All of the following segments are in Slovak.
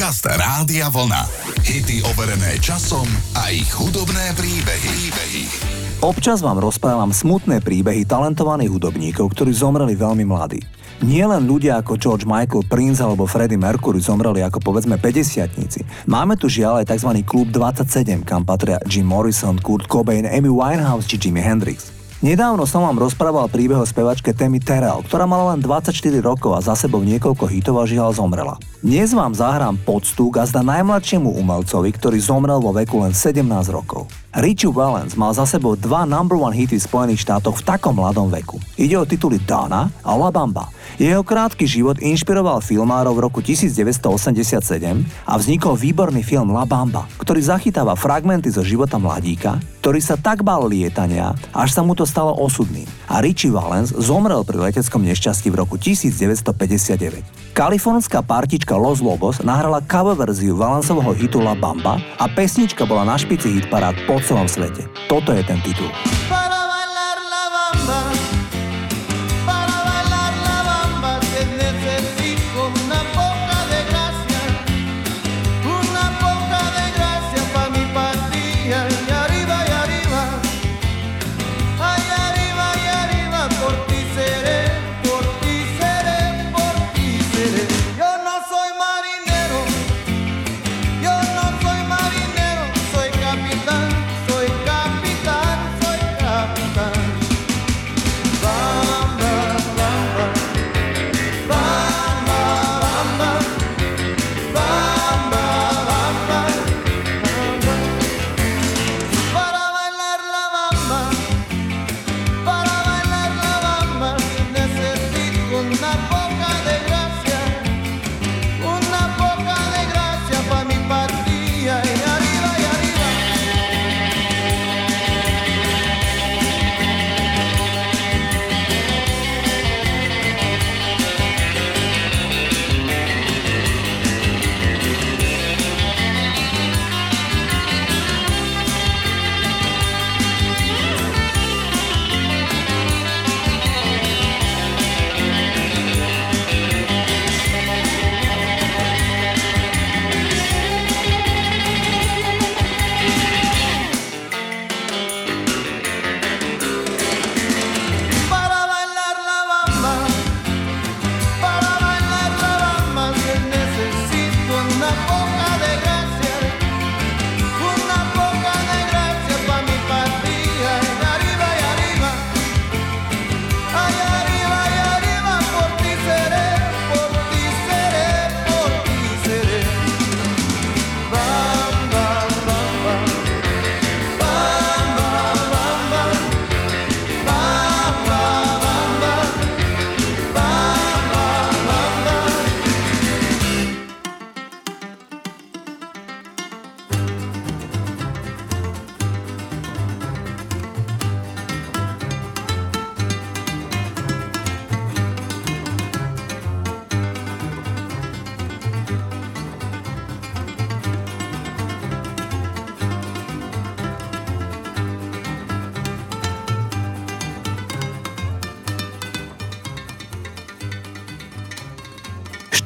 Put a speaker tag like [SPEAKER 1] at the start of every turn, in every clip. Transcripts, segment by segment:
[SPEAKER 1] Podcast Rádia Vlna. Hity overené časom a ich hudobné príbehy. príbehy.
[SPEAKER 2] Občas vám rozprávam smutné príbehy talentovaných hudobníkov, ktorí zomreli veľmi mladí. Nie len ľudia ako George Michael, Prince alebo Freddie Mercury zomreli ako povedzme 50 Máme tu žiaľ aj tzv. klub 27, kam patria Jim Morrison, Kurt Cobain, Amy Winehouse či Jimi Hendrix. Nedávno som vám rozprával príbeh o spevačke Temi Terrell, ktorá mala len 24 rokov a za sebou niekoľko hitov a žiaľ zomrela. Dnes vám zahrám poctu gazda najmladšiemu umelcovi, ktorý zomrel vo veku len 17 rokov. Richie Valens mal za sebou dva number one hity v Spojených štátoch v takom mladom veku. Ide o tituly Dana a La Bamba. Jeho krátky život inšpiroval filmárov v roku 1987 a vznikol výborný film La Bamba, ktorý zachytáva fragmenty zo života mladíka, ktorý sa tak bál lietania, až sa mu to stalo osudným. A Richie Valens zomrel pri leteckom nešťastí v roku 1959. Kalifornská partička Los Lobos nahrala cover verziu Valensovho hitu La Bamba a pesnička bola na špici hitparád po celom svete. Toto je ten titul.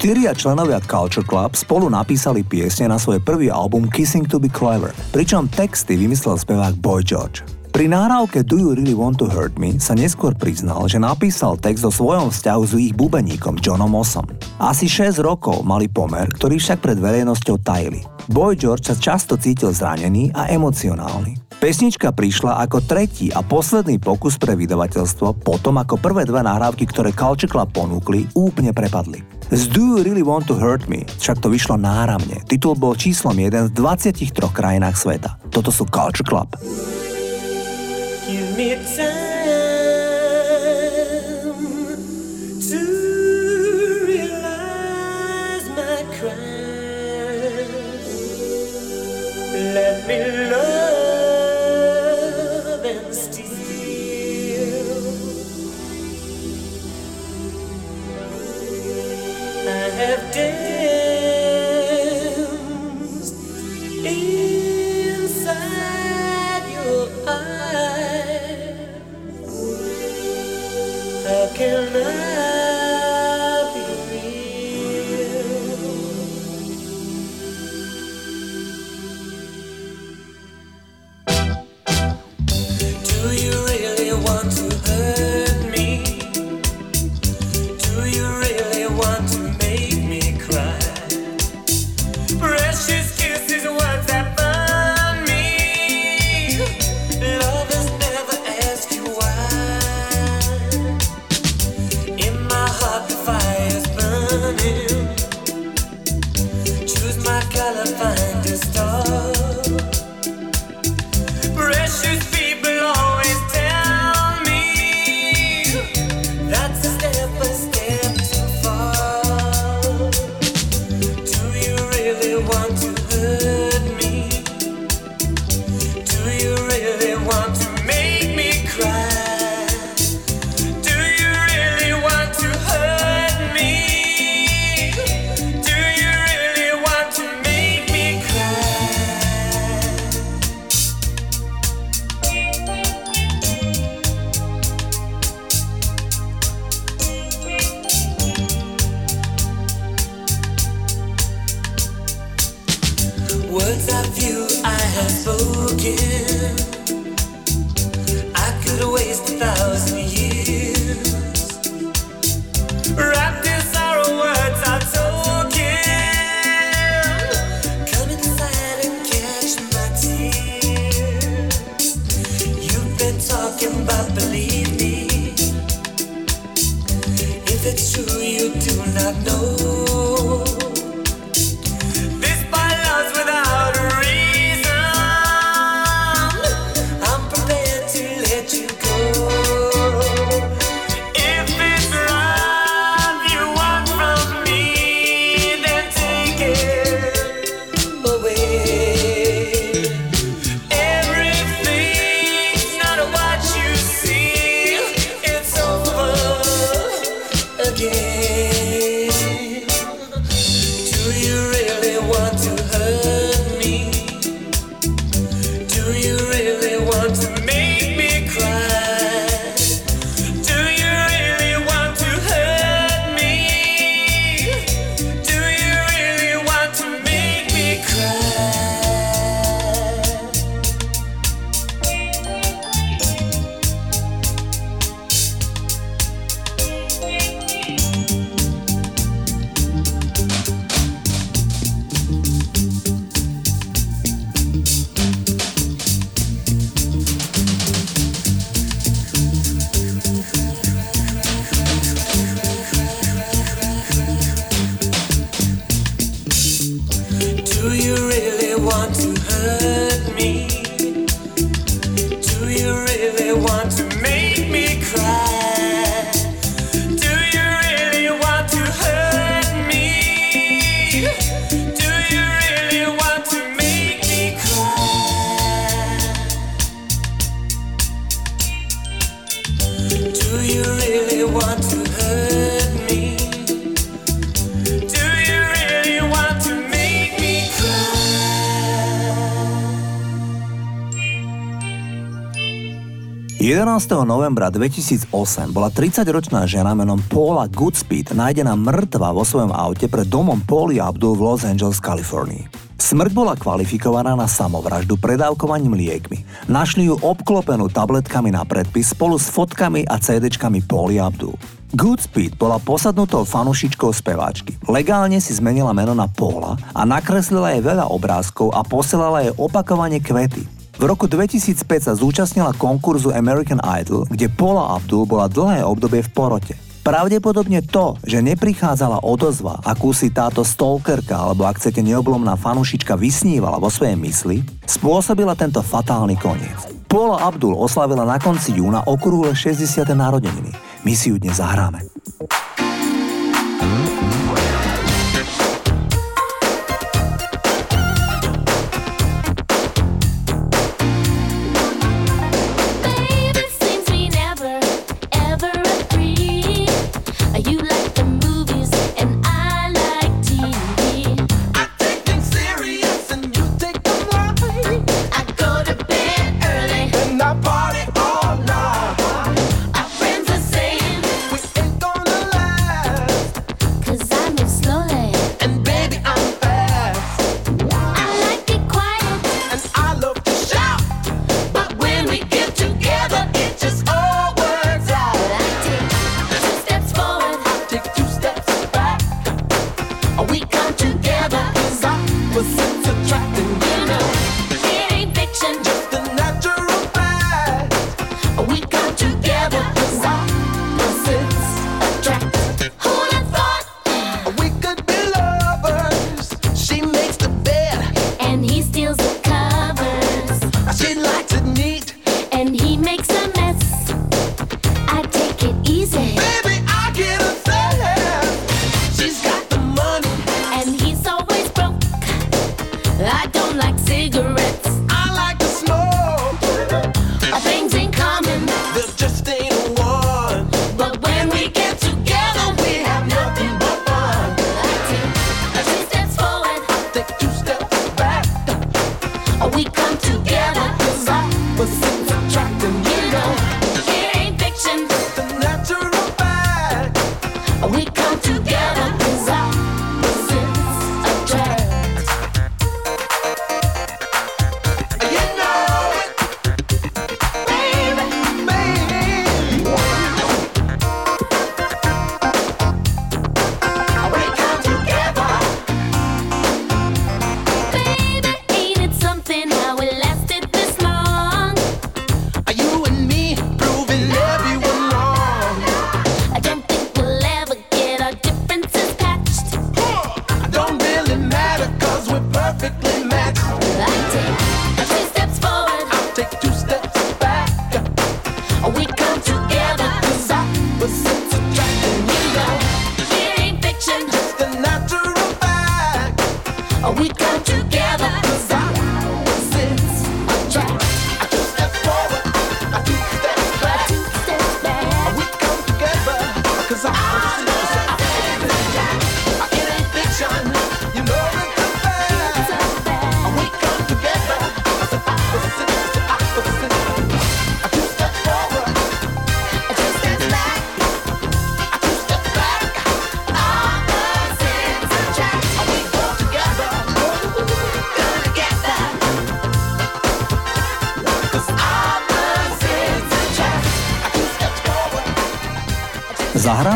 [SPEAKER 2] Štyria členovia Culture Club spolu napísali piesne na svoj prvý album Kissing to be Clever, pričom texty vymyslel spevák Boy George. Pri nahrávke Do You Really Want to Hurt Me sa neskôr priznal, že napísal text o svojom vzťahu s ich bubeníkom Johnom Mossom. Asi 6 rokov mali pomer, ktorý však pred verejnosťou tajili. Boy George sa často cítil zranený a emocionálny. Pesnička prišla ako tretí a posledný pokus pre vydavateľstvo potom ako prvé dve nahrávky, ktoré Culture Club ponúkli, úplne prepadli. Z Do You Really Want To Hurt Me však to vyšlo náramne. Titul bol číslom jeden v 23 krajinách sveta. Toto sú Culture Club. Give me time. talking about
[SPEAKER 3] believing. Novembra 2008 bola 30-ročná žena menom Paula Goodspeed nájdená mŕtva vo svojom aute pred domom Pauli Abdul v Los Angeles, Kalifornii. Smrť bola kvalifikovaná na samovraždu predávkovaním liekmi. Našli ju obklopenú tabletkami na predpis spolu s fotkami a CDčkami Pauli Abdul. Goodspeed bola posadnutou fanušičkou speváčky. Legálne si zmenila meno na Paula a nakreslila jej veľa obrázkov a posielala jej opakovane kvety. V roku 2005 sa zúčastnila konkurzu American Idol, kde Paula Abdul bola dlhé obdobie v porote. Pravdepodobne to, že neprichádzala odozva, akú si táto stalkerka alebo ak chcete neoblomná fanušička vysnívala vo svojej mysli, spôsobila tento fatálny koniec. Paula Abdul oslavila na konci júna okrúhle 60. narodeniny. My si ju dnes zahráme.
[SPEAKER 4] Zahrám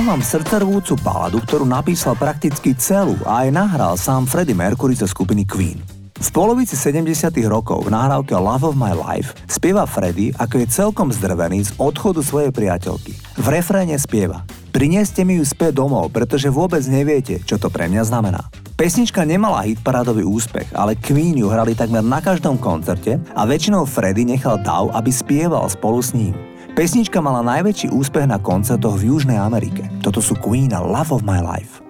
[SPEAKER 4] vám srdcervúcu baladu, ktorú napísal prakticky celú a aj nahral sám Freddie Mercury zo skupiny Queen. V polovici 70 rokov v nahrávke Love of My Life spieva Freddy, ako je celkom zdrvený z odchodu svojej priateľky. V refréne spieva Prinieste mi ju späť domov, pretože vôbec neviete, čo to pre mňa znamená. Pesnička nemala hitparádový úspech, ale Queen ju hrali takmer na každom koncerte a väčšinou Freddy nechal Dav, aby spieval spolu s ním. Pesnička mala najväčší úspech na koncertoch v Južnej Amerike. Toto sú Queen a Love of My Life.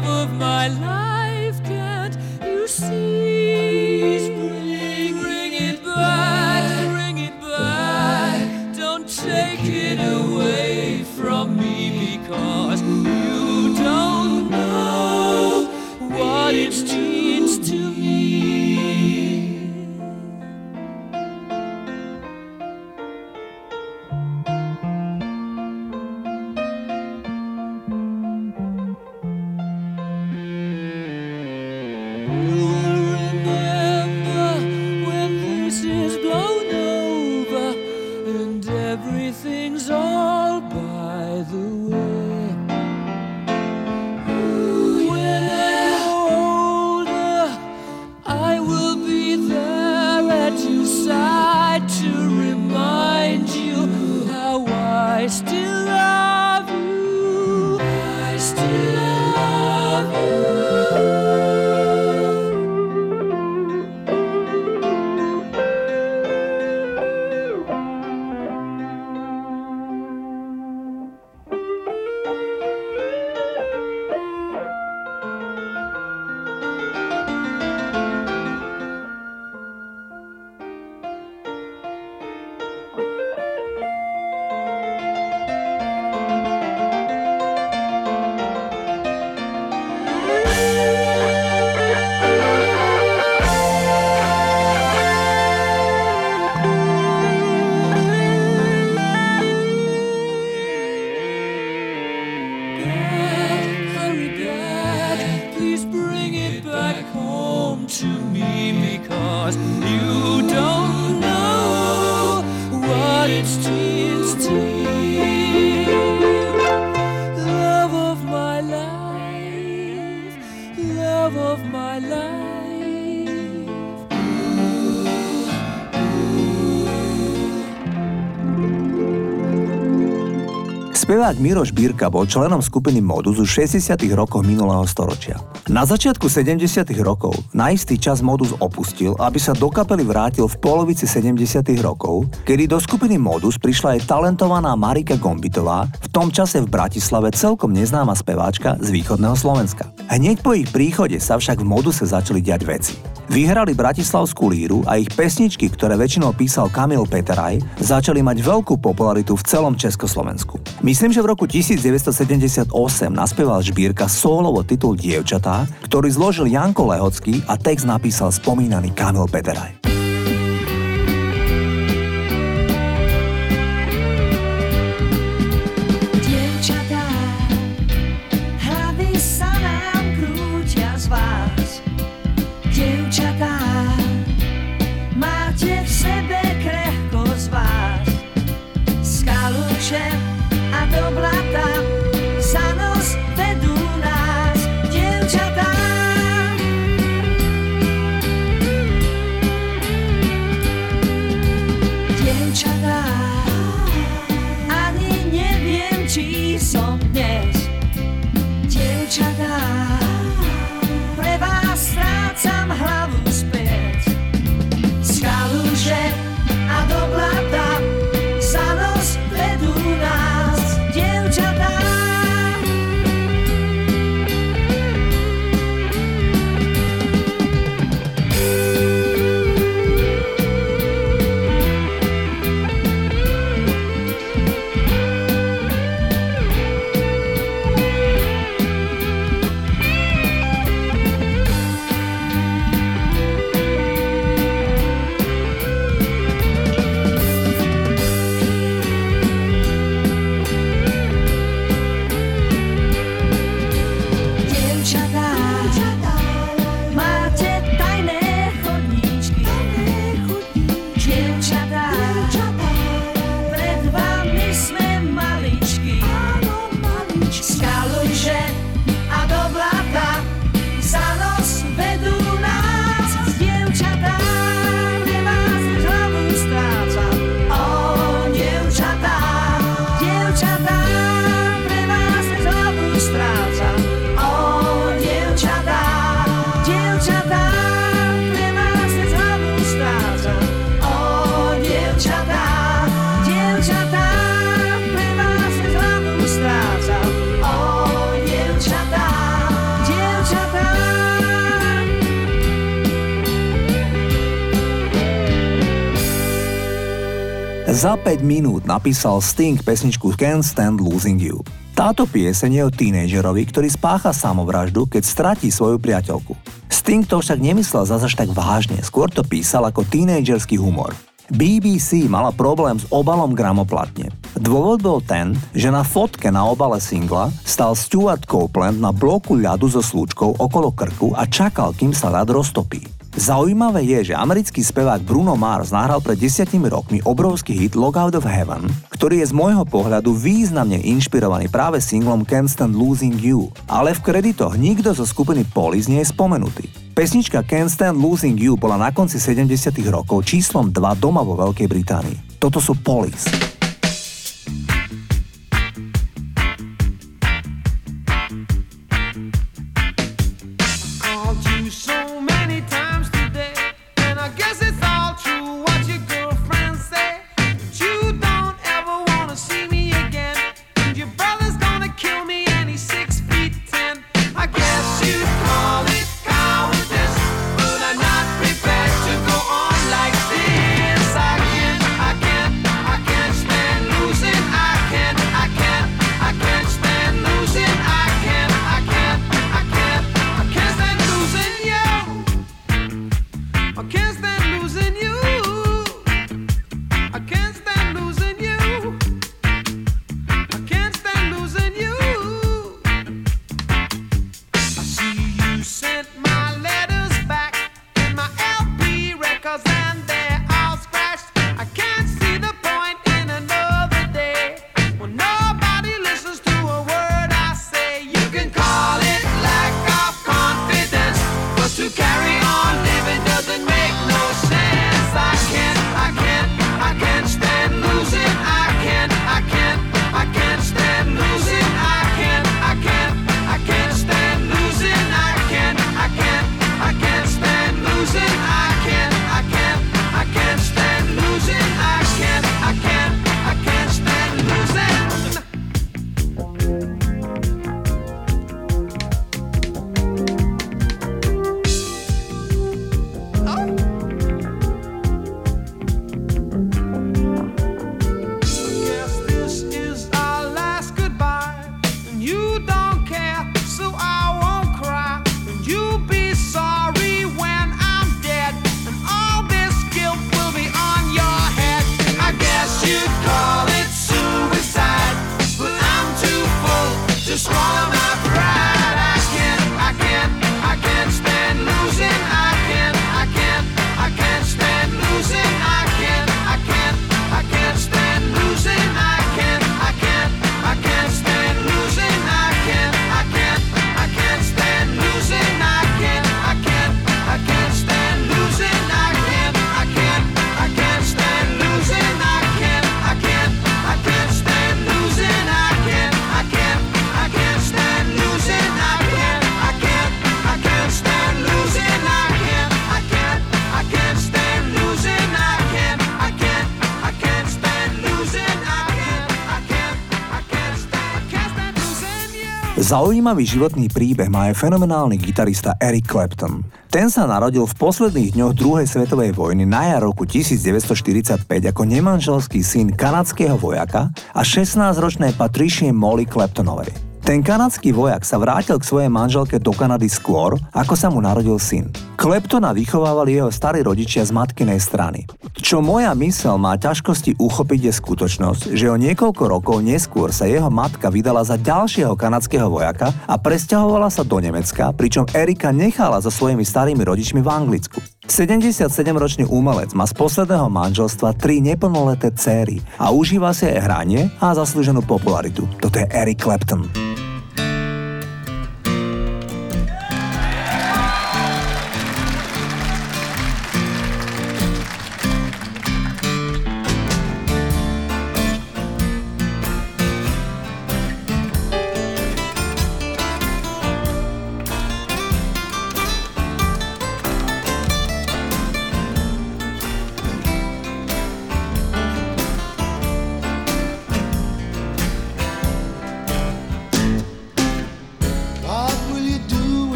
[SPEAKER 4] love of my life, can't you see?
[SPEAKER 2] Spevák Miroš Bírka bol členom skupiny Modus už 60. rokoch minulého storočia. Na začiatku 70. rokov na istý čas Modus opustil, aby sa do kapely vrátil v polovici 70. rokov, kedy do skupiny Modus prišla aj talentovaná Marika Gombitová, v tom čase v Bratislave celkom neznáma speváčka z východného Slovenska. Hneď po ich príchode sa však v Moduse začali diať veci. Vyhrali Bratislavskú líru a ich pesničky, ktoré väčšinou písal Kamil Peteraj, začali mať veľkú popularitu v celom Československu. Myslím, že v roku 1978 naspieval Žbírka solovo titul Dievčatá, ktorý zložil Janko Lehocký a text napísal spomínaný Kamil Peteraj. Za 5 minút napísal Sting pesničku Can't Stand Losing You. Táto pieseň je o tínejdžerovi, ktorý spácha samovraždu, keď stratí svoju priateľku. Sting to však nemyslel zase tak vážne, skôr to písal ako tínejdžerský humor. BBC mala problém s obalom gramoplatne. Dôvod bol ten, že na fotke na obale singla stal Stuart Copeland na bloku ľadu so slúčkou okolo krku a čakal, kým sa ľad roztopí. Zaujímavé je, že americký spevák Bruno Mars nahral pred desiatimi rokmi obrovský hit Log Out of Heaven, ktorý je z môjho pohľadu významne inšpirovaný práve singlom Can't Stand Losing You, ale v kreditoch nikto zo skupiny Police nie je spomenutý. Pesnička Can't Stand Losing You bola na konci 70 rokov číslom 2 doma vo Veľkej Británii. Toto sú Police.
[SPEAKER 5] Zaujímavý životný príbeh má aj fenomenálny gitarista Eric Clapton. Ten sa narodil v posledných dňoch druhej svetovej vojny na jar roku 1945 ako nemanželský syn kanadského vojaka a 16-ročnej Patricie Molly Claptonovej. Ten kanadský vojak sa vrátil k svojej manželke do Kanady skôr, ako sa mu narodil syn. Kleptona vychovávali jeho starí rodičia z matkinej strany. Čo moja mysel má ťažkosti uchopiť je skutočnosť, že o niekoľko rokov neskôr sa jeho matka vydala za ďalšieho kanadského vojaka a presťahovala sa do Nemecka, pričom Erika nechala so svojimi starými rodičmi v Anglicku. 77-ročný umelec má z posledného manželstva tri neplnoleté céry a užíva si aj hranie a zaslúženú popularitu. Toto je Eric Clapton.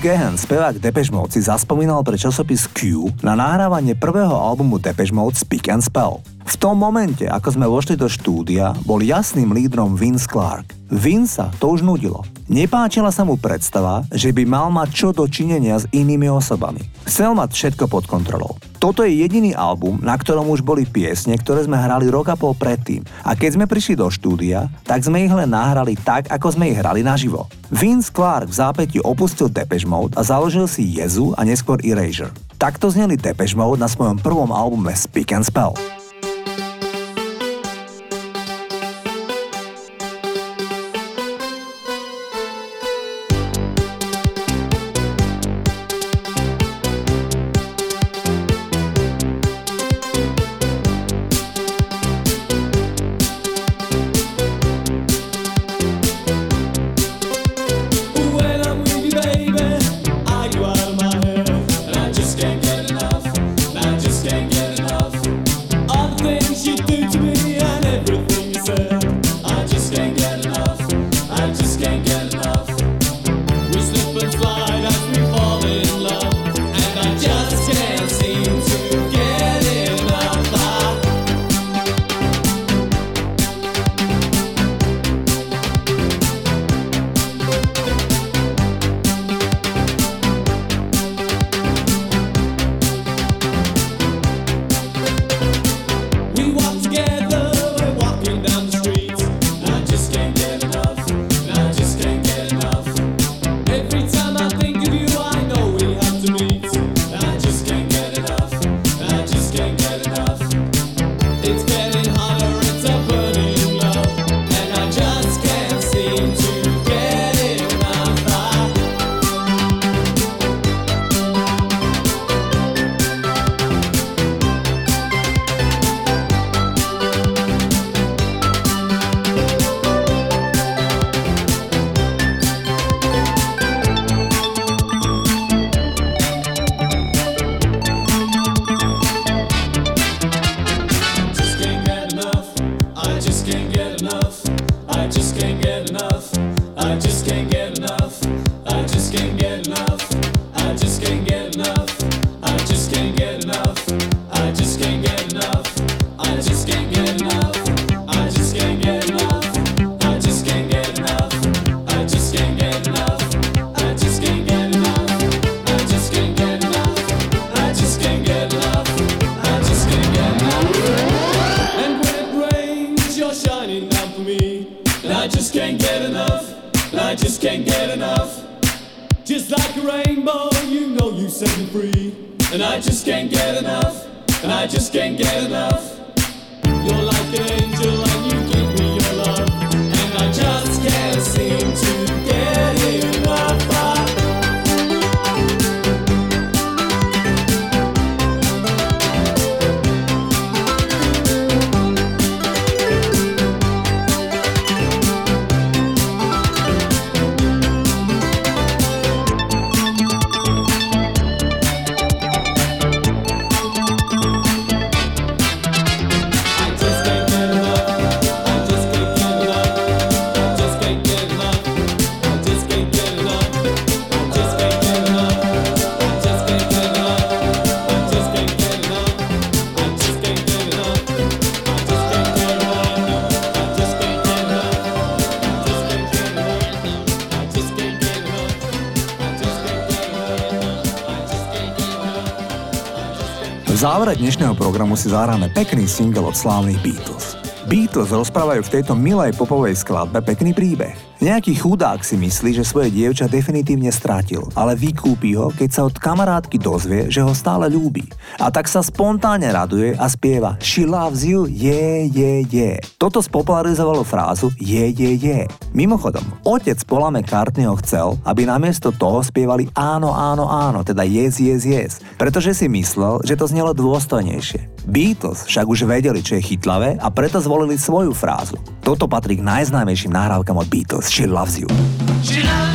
[SPEAKER 3] Gahan, spevák Depeche Mode, si zaspomínal pre časopis Q na nahrávanie prvého albumu Depeche Mode Speak and Spell. V tom momente, ako sme vošli do štúdia, bol jasným lídrom Vince Clark. Vince to už nudilo. Nepáčila sa mu predstava, že by mal mať čo do činenia s inými osobami. Chcel mať všetko pod kontrolou. Toto je jediný album, na ktorom už boli piesne, ktoré sme hrali rok a pol predtým. A keď sme prišli do štúdia, tak sme ich len nahrali tak, ako sme ich hrali naživo. Vince Clark v zápäti opustil Depeche Mode a založil si Jezu a neskôr Erasure. Takto zneli Depeche Mode na svojom prvom albume Speak and Spell. And I just can't get enough. And I just can't get enough. Závere dnešného programu si zahráme pekný single od slávnych Beatles. Beatles rozprávajú v tejto milej popovej skladbe pekný príbeh. Nejaký chudák si myslí, že svoje dievča definitívne stratil, ale vykúpi ho, keď sa od kamarátky dozvie, že ho stále ľúbi. A tak sa spontánne raduje a spieva She loves you, yeah, yeah, yeah. Toto spopularizovalo frázu yeah, yeah, yeah. Mimochodom, otec Paula McCartneyho chcel, aby namiesto toho spievali áno, áno, áno, teda yes, yes, yes, pretože si myslel, že to znelo dôstojnejšie. Beatles však už vedeli, čo je chytlavé a preto zvolili svoju frázu. Toto patrí k najznámejším nahrávkam od Beatles. She loves you. She loves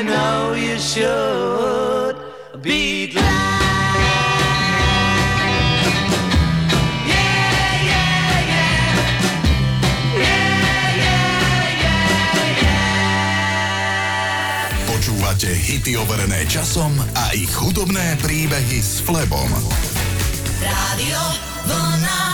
[SPEAKER 6] you know you should be glad. Yeah, yeah, yeah. Yeah, yeah, yeah, yeah.
[SPEAKER 1] Počúvate hity overené časom a ich hudobné príbehy s Flebom.
[SPEAKER 7] Rádio Vlna.